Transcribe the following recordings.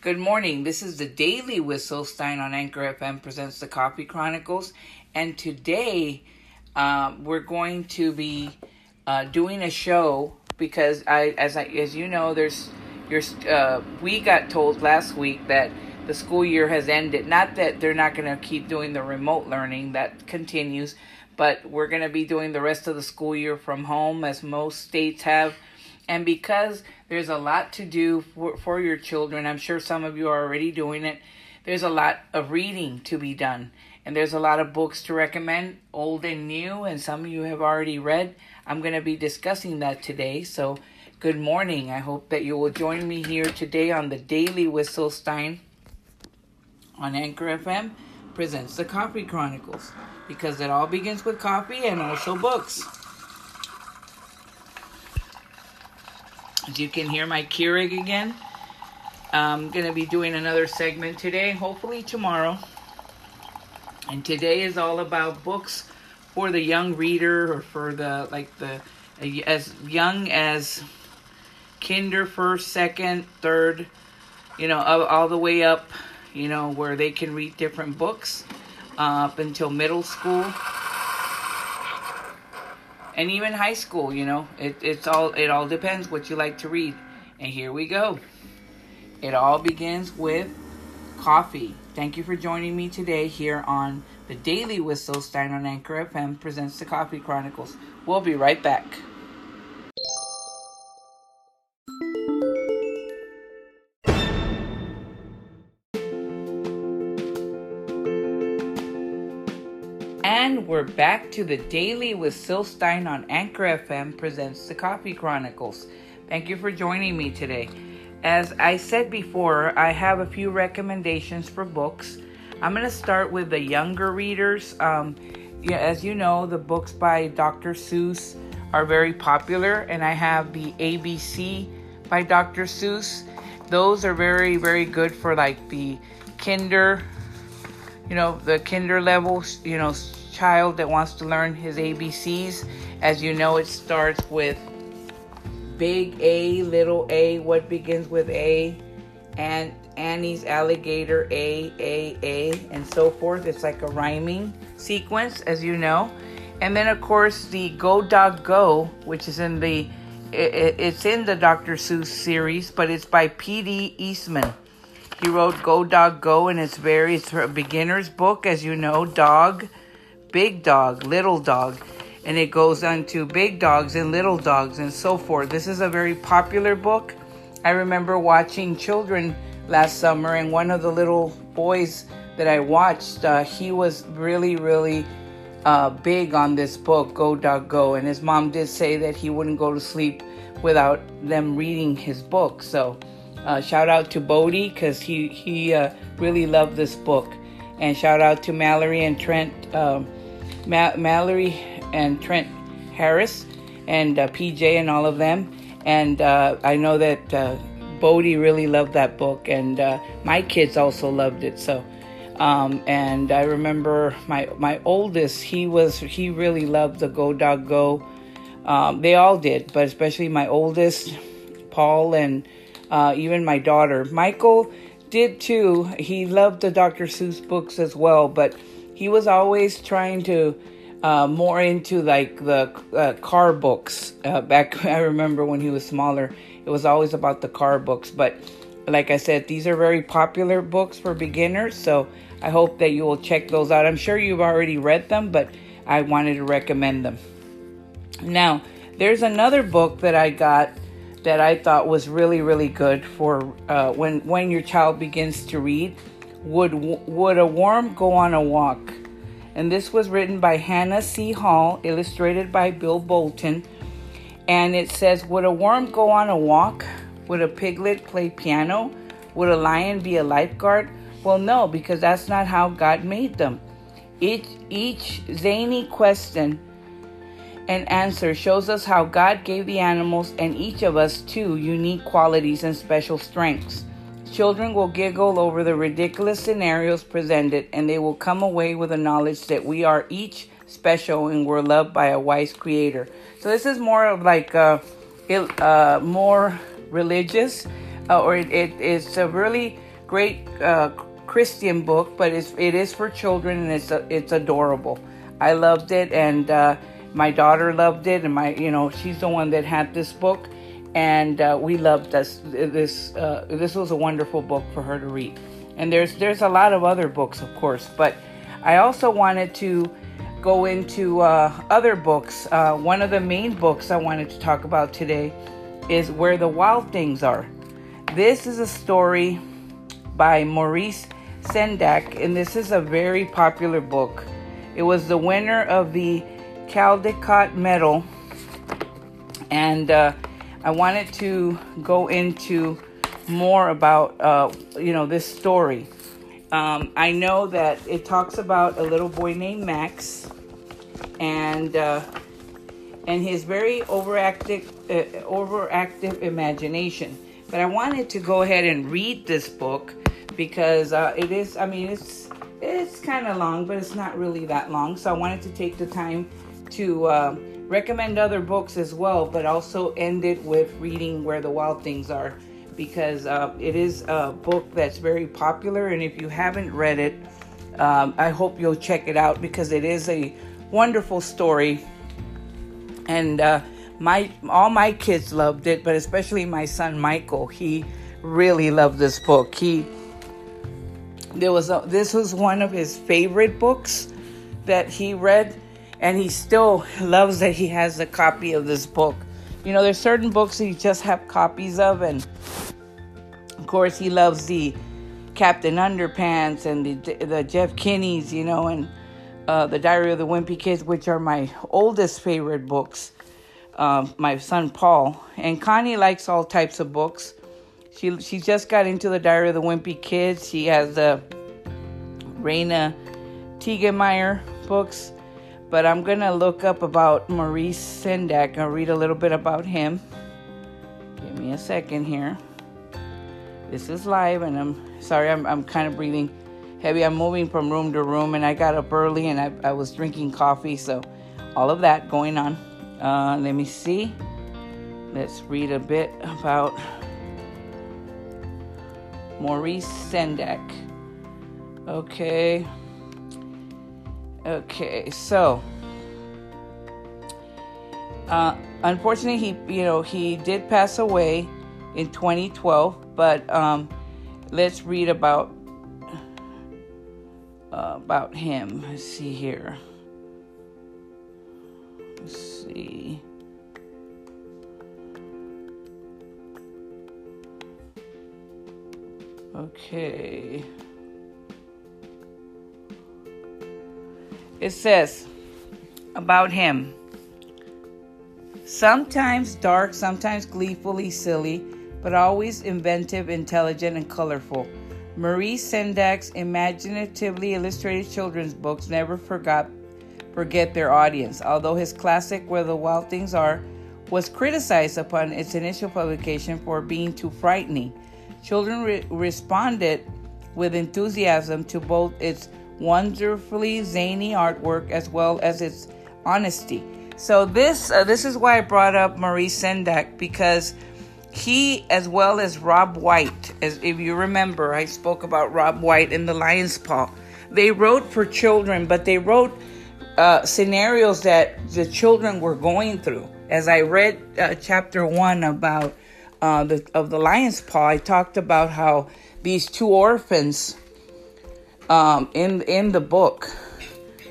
Good morning. This is the Daily with Syl Stein on Anchor FM presents the Coffee Chronicles. And today uh, we're going to be uh, doing a show because I, as I, as you know, there's, your, uh, we got told last week that the school year has ended. Not that they're not going to keep doing the remote learning that continues, but we're going to be doing the rest of the school year from home as most states have. And because there's a lot to do for, for your children, I'm sure some of you are already doing it. There's a lot of reading to be done. And there's a lot of books to recommend, old and new, and some of you have already read. I'm going to be discussing that today. So, good morning. I hope that you will join me here today on the Daily with Syl Stein on Anchor FM presents the Coffee Chronicles because it all begins with coffee and also books. As you can hear my Keurig again, I'm going to be doing another segment today, hopefully tomorrow. And today is all about books for the young reader or for the, like the, as young as kinder, first, second, third, you know, all, all the way up, you know, where they can read different books uh, up until middle school and even high school you know it, it's all it all depends what you like to read. And here we go. It all begins with coffee. Thank you for joining me today here on the daily with syl stein on anchor fm presents the coffee chronicles. We'll be right back we're back to the Daily with Syl Stein on Anchor FM presents the Coffee Chronicles. Thank you for joining me today. As I said before, I have a few recommendations for books. I'm going to start with the younger readers. Um, yeah, as you know, the books by Dr. Seuss are very popular, and I have the ABC by Dr. Seuss. Those are very, very good for like the kinder, you know, the kinder levels, you know, child that wants to learn his ABCs. As you know, it starts with big A, little a, what begins with A, and Annie's alligator A, A, A, and so forth. It's like a rhyming sequence, as you know. And then, of course, the Go Dog Go, which is in the it's in the Dr. Seuss series, but it's by P.D. Eastman. He wrote Go Dog Go, and it's very it's a beginner's book, as you know, dog big dog, little dog, and it goes on to big dogs and little dogs and so forth. This is a very popular book. I remember watching children last summer, and one of the little boys that I watched, uh, he was really, really uh, big on this book, Go Dog Go, and his mom did say that he wouldn't go to sleep without them reading his book. So, uh, shout out to Bodie because he he uh, really loved this book, and shout out to Mallory and Trent. Um, Ma- Mallory and Trent Harris and uh, PJ and all of them. And uh, I know that uh, Bodie really loved that book, and uh, my kids also loved it. So, um, and I remember my my oldest, he was he really loved the Go Dog Go. Um, they all did, but especially my oldest, Paul, and uh, even my daughter, Michael, did too. He loved the Dr. Seuss books as well, but he was always trying to uh, more into like the uh, car books. Uh, back, I remember when he was smaller, it was always about the car books. But like I said, these are very popular books for beginners. So I hope that you will check those out. I'm sure you've already read them, but I wanted to recommend them. Now, there's another book that I got that I thought was really, really good for uh, when when your child begins to read would, would a worm go on a walk? And this was written by Hannah C. Hall, illustrated by Bill Bolton. And it says, Would a worm go on a walk? Would a piglet play piano? Would a lion be a lifeguard? Well, no, because that's not how God made them. Each, each zany question and answer shows us how God gave the animals and each of us two unique qualities and special strengths. Children will giggle over the ridiculous scenarios presented, and they will come away with the knowledge that we are each special and we're loved by a wise creator. So this is more of like uh, uh, more religious, uh, or it, it, it's a really great uh, Christian book, but it's, it is for children and it's it's adorable. I loved it, and uh, my daughter loved it, and my you know she's the one that had this book, and uh, we loved this. This uh, this was a wonderful book for her to read. And there's there's a lot of other books, of course, but I also wanted to go into uh, other books. Uh, one of the main books I wanted to talk about today is Where the Wild Things Are. This is a story by Maurice Sendak, and this is a very popular book. It was the winner of the Caldecott Medal, and uh, I wanted to go into more about uh, you know this story. Um, I know that it talks about a little boy named Max, and uh, and his very overactive uh, overactive imagination. But I wanted to go ahead and read this book because uh, it is. I mean, it's it's kind of long, but it's not really that long. So I wanted to take the time to uh, recommend other books as well, but also end it with reading Where the Wild Things Are because uh, it is a book that's very popular. And if you haven't read it, um, I hope you'll check it out because it is a wonderful story. And uh, my all my kids loved it, but especially my son Michael. He really loved this book. He there was a, this was one of his favorite books that he read, and he still loves that he has a copy of this book. You know, there's certain books he just have copies of, and of course, he loves the Captain Underpants and the the Jeff Kinneys, you know, and uh, the Diary of the Wimpy Kids, which are my oldest favorite books. Uh, my son Paul and Connie likes all types of books. She she just got into the Diary of the Wimpy Kids. She has the Raina Telgemeier books, but I'm gonna look up about Maurice Sendak and read a little bit about him. Give me a second here. This is live, and I'm sorry, I'm, I'm kind of breathing heavy. I'm moving from room to room, and I got up early and I, I was drinking coffee, so all of that going on. Uh, let me see. Let's read a bit about Maurice Sendak. Okay. Okay, so uh, unfortunately, he you know he did pass away in 2012 but um, let's read about uh, about him. Let's see here. Let's see. Okay. It says about him. Sometimes dark, sometimes gleefully silly but always inventive, intelligent, and colorful. Maurice Sendak's imaginatively illustrated children's books never forgot forget their audience. Although his classic Where the Wild Things Are was criticized upon its initial publication for being too frightening, children re- responded with enthusiasm to both its wonderfully zany artwork as well as its honesty. So this uh, this is why I brought up Maurice Sendak because he, as well as Robb White, as if you remember, I spoke about Robb White in The Lion's Paw. They wrote for children, but they wrote uh, scenarios that the children were going through. As I read uh, chapter one about uh, the of the Lion's Paw, I talked about how these two orphans um, in in the book,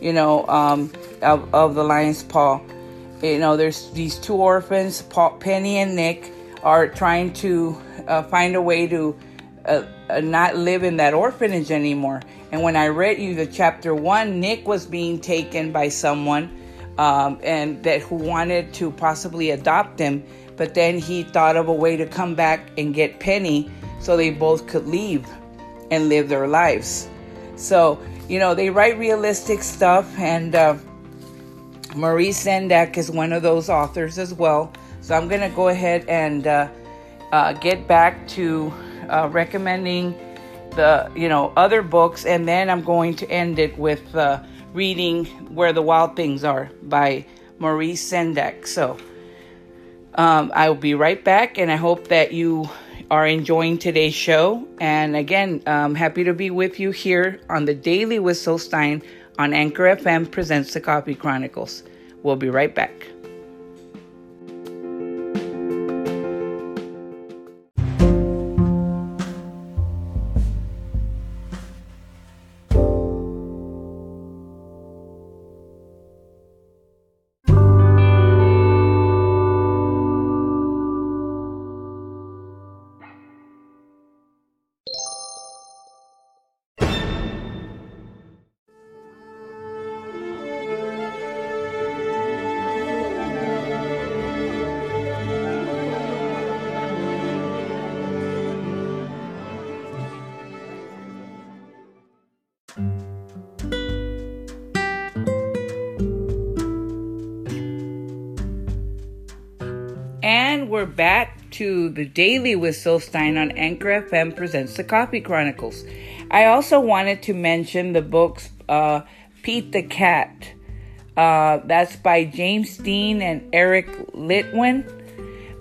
you know, um, of, of the Lion's Paw, you know, there's these two orphans, Penny and Nick are trying to uh, find a way to uh, uh, not live in that orphanage anymore. And when I read you the chapter one, Nick was being taken by someone um, and that who wanted to possibly adopt him, but then he thought of a way to come back and get Penny so they both could leave and live their lives. So you know they write realistic stuff, and uh, Maurice Sendak is one of those authors as well. So I'm going to go ahead and uh, uh, get back to uh, recommending the you know other books, and then I'm going to end it with uh, reading Where the Wild Things Are by Marie Sendak. So um, I will be right back, and I hope that you are enjoying today's show. And again, I'm happy to be with you here on the Daily with Syl Stein on Anchor FM presents the Coffee Chronicles. We'll be right back. And we're back to the Daily with Syl Stein on Anchor FM presents the Coffee Chronicles. I also wanted to mention the books uh, Pete the Cat. Uh, that's by James Dean and Eric Litwin.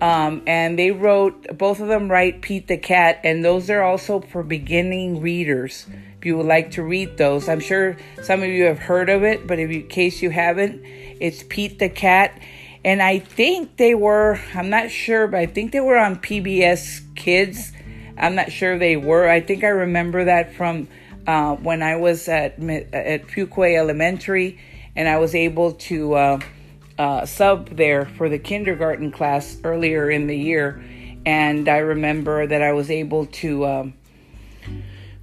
Um, and they wrote, both of them write Pete the Cat, and those are also for beginning readers. If you would like to read those, I'm sure some of you have heard of it, but if you, in case you haven't, it's Pete the Cat and I think they were, I'm not sure, but I think they were on PBS Kids. I'm not sure they were. I think I remember that from uh, when I was at at Fuquay Elementary, and I was able to uh, uh, sub there for the kindergarten class earlier in the year, and I remember that I was able to. Um,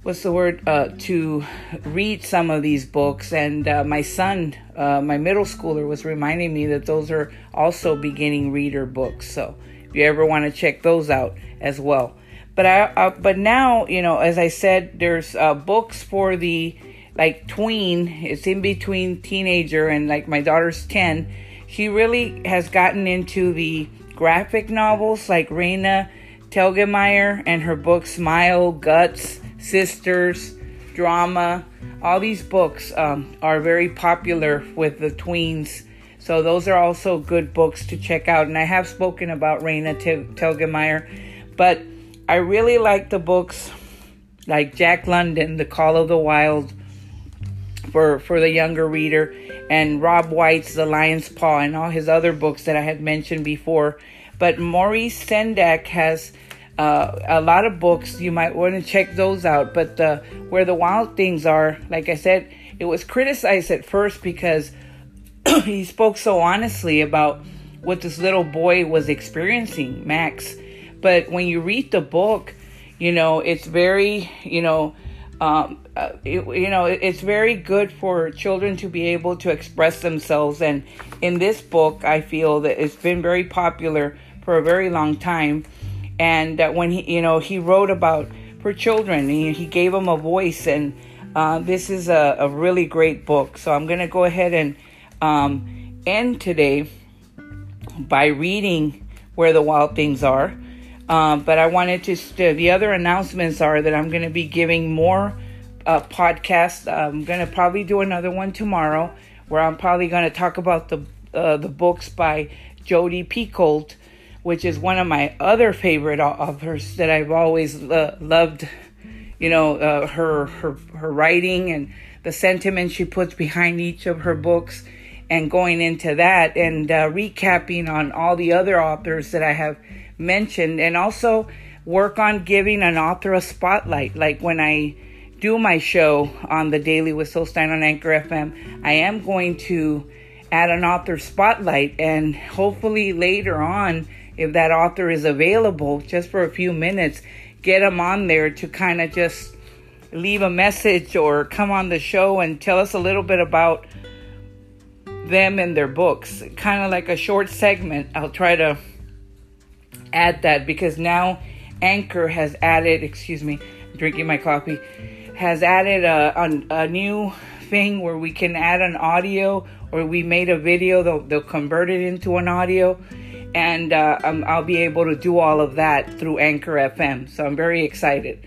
what's the word uh, to read some of these books. And uh, my son uh, my middle schooler was reminding me that those are also beginning reader books. So if you ever want to check those out as well. But i uh, but now you know as i said there's uh, books for the like tween it's in between teenager and like my daughter's 10 she really has gotten into the graphic novels like Raina Telgemeier and her book Smile Guts sisters, drama. All these books um, are very popular with the tweens. So those are also good books to check out. And I have spoken about Raina Telgemeier, but I really like the books like Jack London, The Call of the Wild, for for the younger reader, and Robb White's The Lion's Paw, and all his other books that I had mentioned before. But Maurice Sendak has uh, a lot of books you might want to check those out but uh, where the wild things are like i said it was criticized at first because he spoke so honestly about what this little boy was experiencing max. But when you read the book you know it's very you know um, uh, it, you know it's very good for children to be able to express themselves. And in this book i feel that it's been very popular for a very long time and uh, when he you know he wrote about for children he, he gave them a voice and uh, this is a, a, really great book. So i'm going to go ahead and um, end today by reading where the wild things are. Um, but i wanted to st- the other announcements are that i'm going to be giving more uh, podcasts. I'm going to probably do another one tomorrow where i'm probably going to talk about the uh, the books by jodi picoult which is one of my other favorite authors that I've always uh, loved. You know, uh, her her her writing and the sentiment she puts behind each of her books, and going into that and uh, recapping on all the other authors that I have mentioned, and also work on giving an author a spotlight. Like when I do my show on the Daily with Syl Stein on Anchor FM, I am going to add an author spotlight, and hopefully later on if that author is available just for a few minutes, get them on there to kind of just leave a message or come on the show and tell us a little bit about them and their books. Kind of like a short segment. I'll try to add that because now Anchor has added, excuse me, drinking my coffee, has added a, a, a new thing where we can add an audio or we made a video, they'll, they'll convert it into an audio and uh, um, I'll be able to do all of that through Anchor FM. So I'm very excited.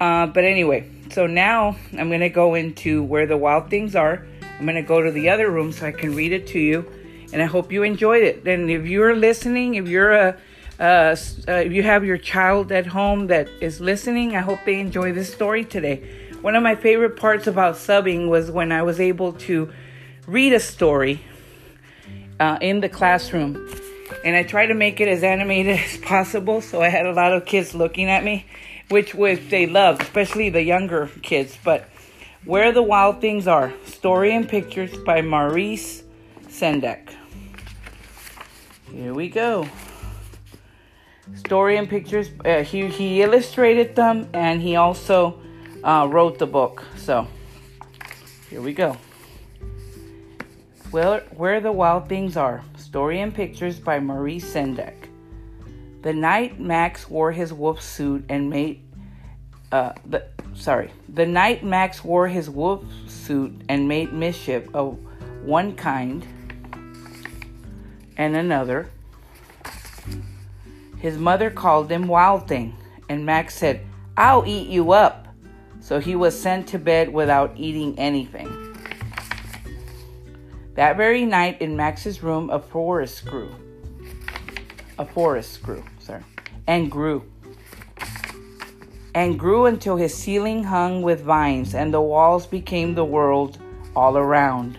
Uh, but anyway, so now I'm going to go into where the wild things are. I'm going to go to the other room so I can read it to you. And I hope you enjoyed it. And if you're listening, if you're a, Uh, if you have your child at home that is listening, I hope they enjoy this story today. One of my favorite parts about subbing was when I was able to read a story uh, in the classroom. And I tried to make it as animated as possible, so I had a lot of kids looking at me, which was they loved, especially the younger kids. But where the Wild Things Are Story and Pictures by Maurice Sendak. Here we go. Story and pictures. Uh, he, he illustrated them and he also uh, wrote the book. So here we go. Where, Where the Wild Things Are Story and Pictures by Maurice Sendak. The night Max wore his wolf suit and made uh, the sorry, the night Max wore his wolf suit and made mischief of one kind and another, his mother called him Wild Thing, and Max said, I'll eat you up. So he was sent to bed without eating anything. That very night in Max's room, a forest grew. A forest grew, sorry, and grew and grew until his ceiling hung with vines and the walls became the world all around.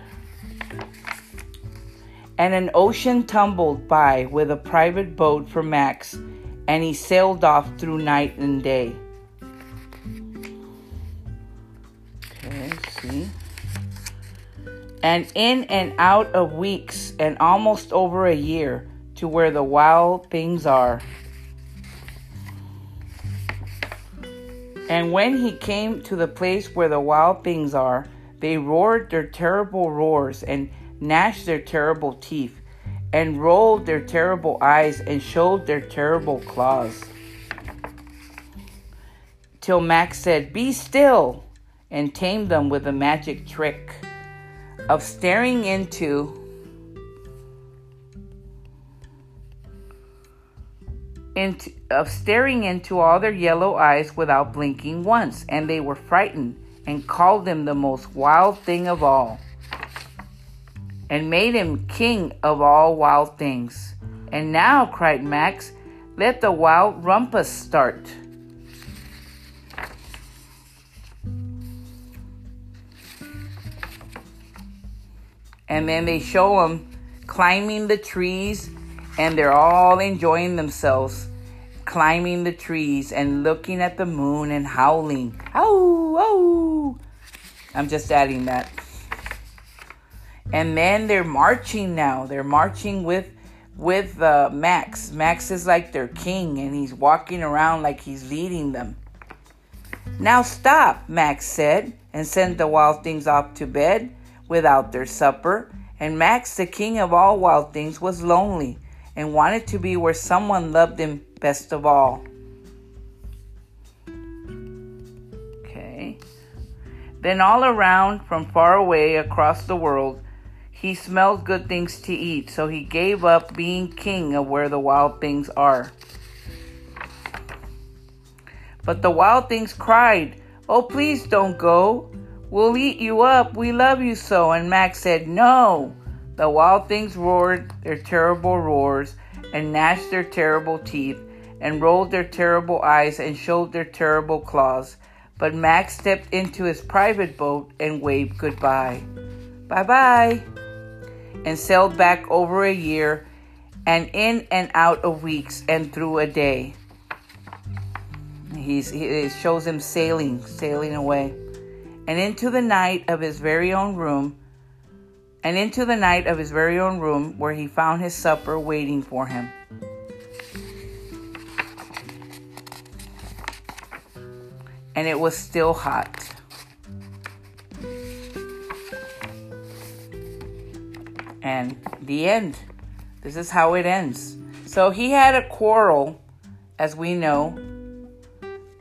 And an ocean tumbled by with a private boat for Max, and he sailed off through night and day. Okay, see. And in and out of weeks, and almost over a year, to where the wild things are. And when he came to the place where the wild things are, they roared their terrible roars and gnashed their terrible teeth and rolled their terrible eyes and showed their terrible claws. Till Max said, Be still, and tamed them with a magic trick of staring into into, of staring into all their yellow eyes without blinking once, and they were frightened and called him the most wild thing of all, and made him king of all wild things. And now, cried Max, let the wild rumpus start. And then they show them climbing the trees and they're all enjoying themselves climbing the trees and looking at the moon and howling. Oh, oh. I'm just adding that. And then they're marching now. They're marching with with uh, Max. Max is like their king and he's walking around like he's leading them. Now stop, Max said, and sent the wild things off to bed without their supper. And Max, the king of all wild things, was lonely and wanted to be where someone loved him best of all. Okay. Then, all around, from far away across the world, he smelled good things to eat, so he gave up being king of where the wild things are. But the wild things cried, Oh, please don't go. We'll eat you up. We love you so. And Max said, No. The wild things roared their terrible roars and gnashed their terrible teeth and rolled their terrible eyes and showed their terrible claws. But Max stepped into his private boat and waved goodbye. Bye bye. And sailed back over a year and in and out of weeks and through a day. He's, he shows him sailing, sailing away. And into the night of his very own room, and into the night of his very own room where he found his supper waiting for him. And it was still hot. And the end. This is how it ends. So he had a quarrel, as we know,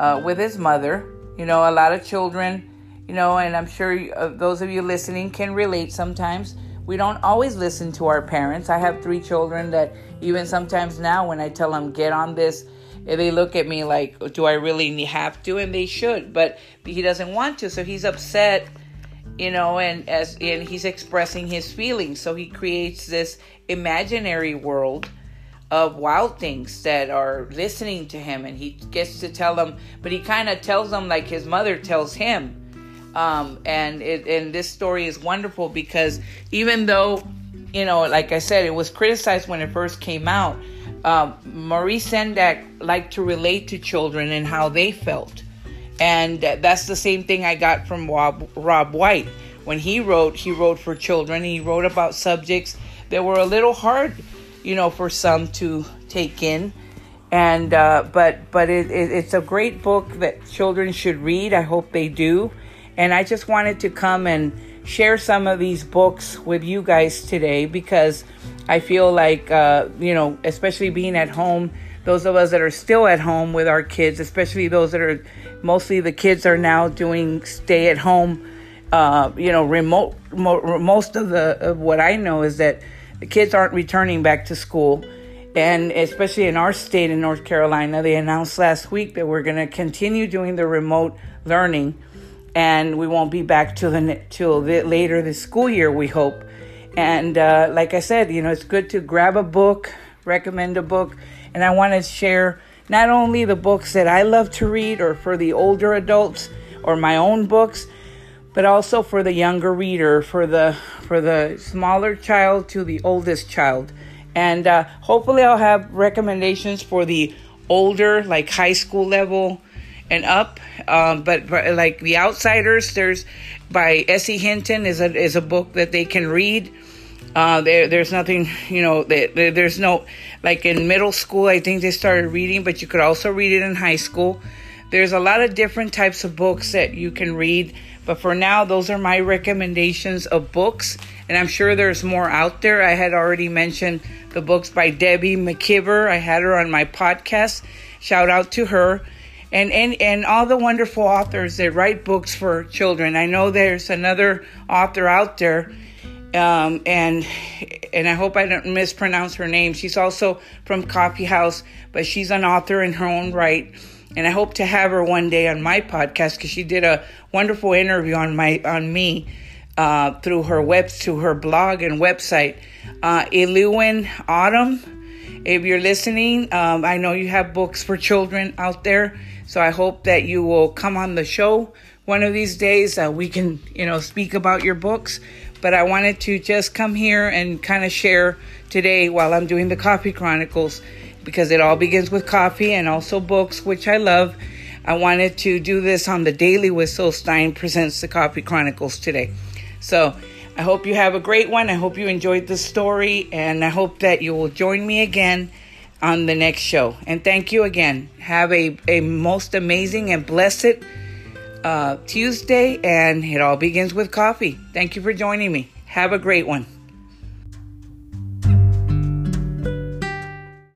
uh, with his mother. You know, a lot of children you know, and I'm sure uh, those of you listening can relate sometimes. We don't always listen to our parents. I have three children that even sometimes now when I tell them get on this, eh, they look at me like, do I really have to? And they should, but he doesn't want to. So he's upset, you know, and as and he's expressing his feelings. So he creates this imaginary world of wild things that are listening to him and he gets to tell them but he kind of tells them like his mother tells him um, and it, and this story is wonderful because even though you know like i said it was criticized when it first came out um, maurice sendak liked to relate to children and how they felt and that's the same thing i got from rob, robb white when he wrote he wrote for children he wrote about subjects that were a little hard you know, for some to take in. And uh, but but it, it, it's a great book that children should read. I hope they do. And I just wanted to come and share some of these books with you guys today because I feel like uh, you know, especially being at home, those of us that are still at home with our kids, especially those that are mostly the kids are now doing stay at home. Uh, you know, remote. Mo- most of the of what I know is that the kids aren't returning back to school. And especially in our state in North Carolina, they announced last week that we're going to continue doing the remote learning and we won't be back till the till the, later this school year we hope and uh, like i said you know it's good to grab a book recommend a book and i want to share not only the books that i love to read or for the older adults or my own books but also for the younger reader, for the for the smaller child to the oldest child. And uh, hopefully, I'll have recommendations for the older, like high school level and up. Um, but, like the Outsiders, there's by S.E. Hinton is a is a book that they can read. Uh, there, there's nothing, you know, there, there's no, like in middle school, I think they started reading, but you could also read it in high school. There's a lot of different types of books that you can read but for now, those are my recommendations of books. And I'm sure there's more out there. I had already mentioned the books by Debbie McKibber. I had her on my podcast. Shout out to her. And, and, and all the wonderful authors that write books for children. I know there's another author out there, um, and and I hope I don't mispronounce her name. She's also from Coffee House, but she's an author in her own right and I hope to have her one day on my podcast because she did a wonderful interview on my on me uh, through her web to her blog and website. Uh, Autumn, if you're listening, um, I know you have books for children out there, so I hope that you will come on the show one of these days. We can you know speak about your books. But I wanted to just come here and kind of share today while I'm doing the Coffee Chronicles because it all begins with coffee and also books, which I love. I wanted to do this on the daily with Syl Stein presents the Coffee Chronicles today. So I hope you have a great one. I hope you enjoyed the story, and I hope that you will join me again on the next show. And thank you again. Have a, a most amazing and blessed uh, Tuesday, and it all begins with coffee. Thank you for joining me. Have a great one.